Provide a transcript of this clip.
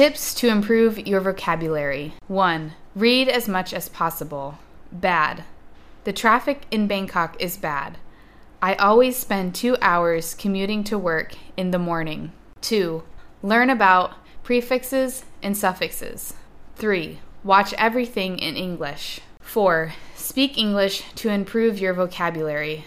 Tips to improve your vocabulary 1. Read as much as possible. Bad. The traffic in Bangkok is bad. I always spend two hours commuting to work in the morning. 2. Learn about prefixes and suffixes. 3. Watch everything in English. 4. Speak English to improve your vocabulary.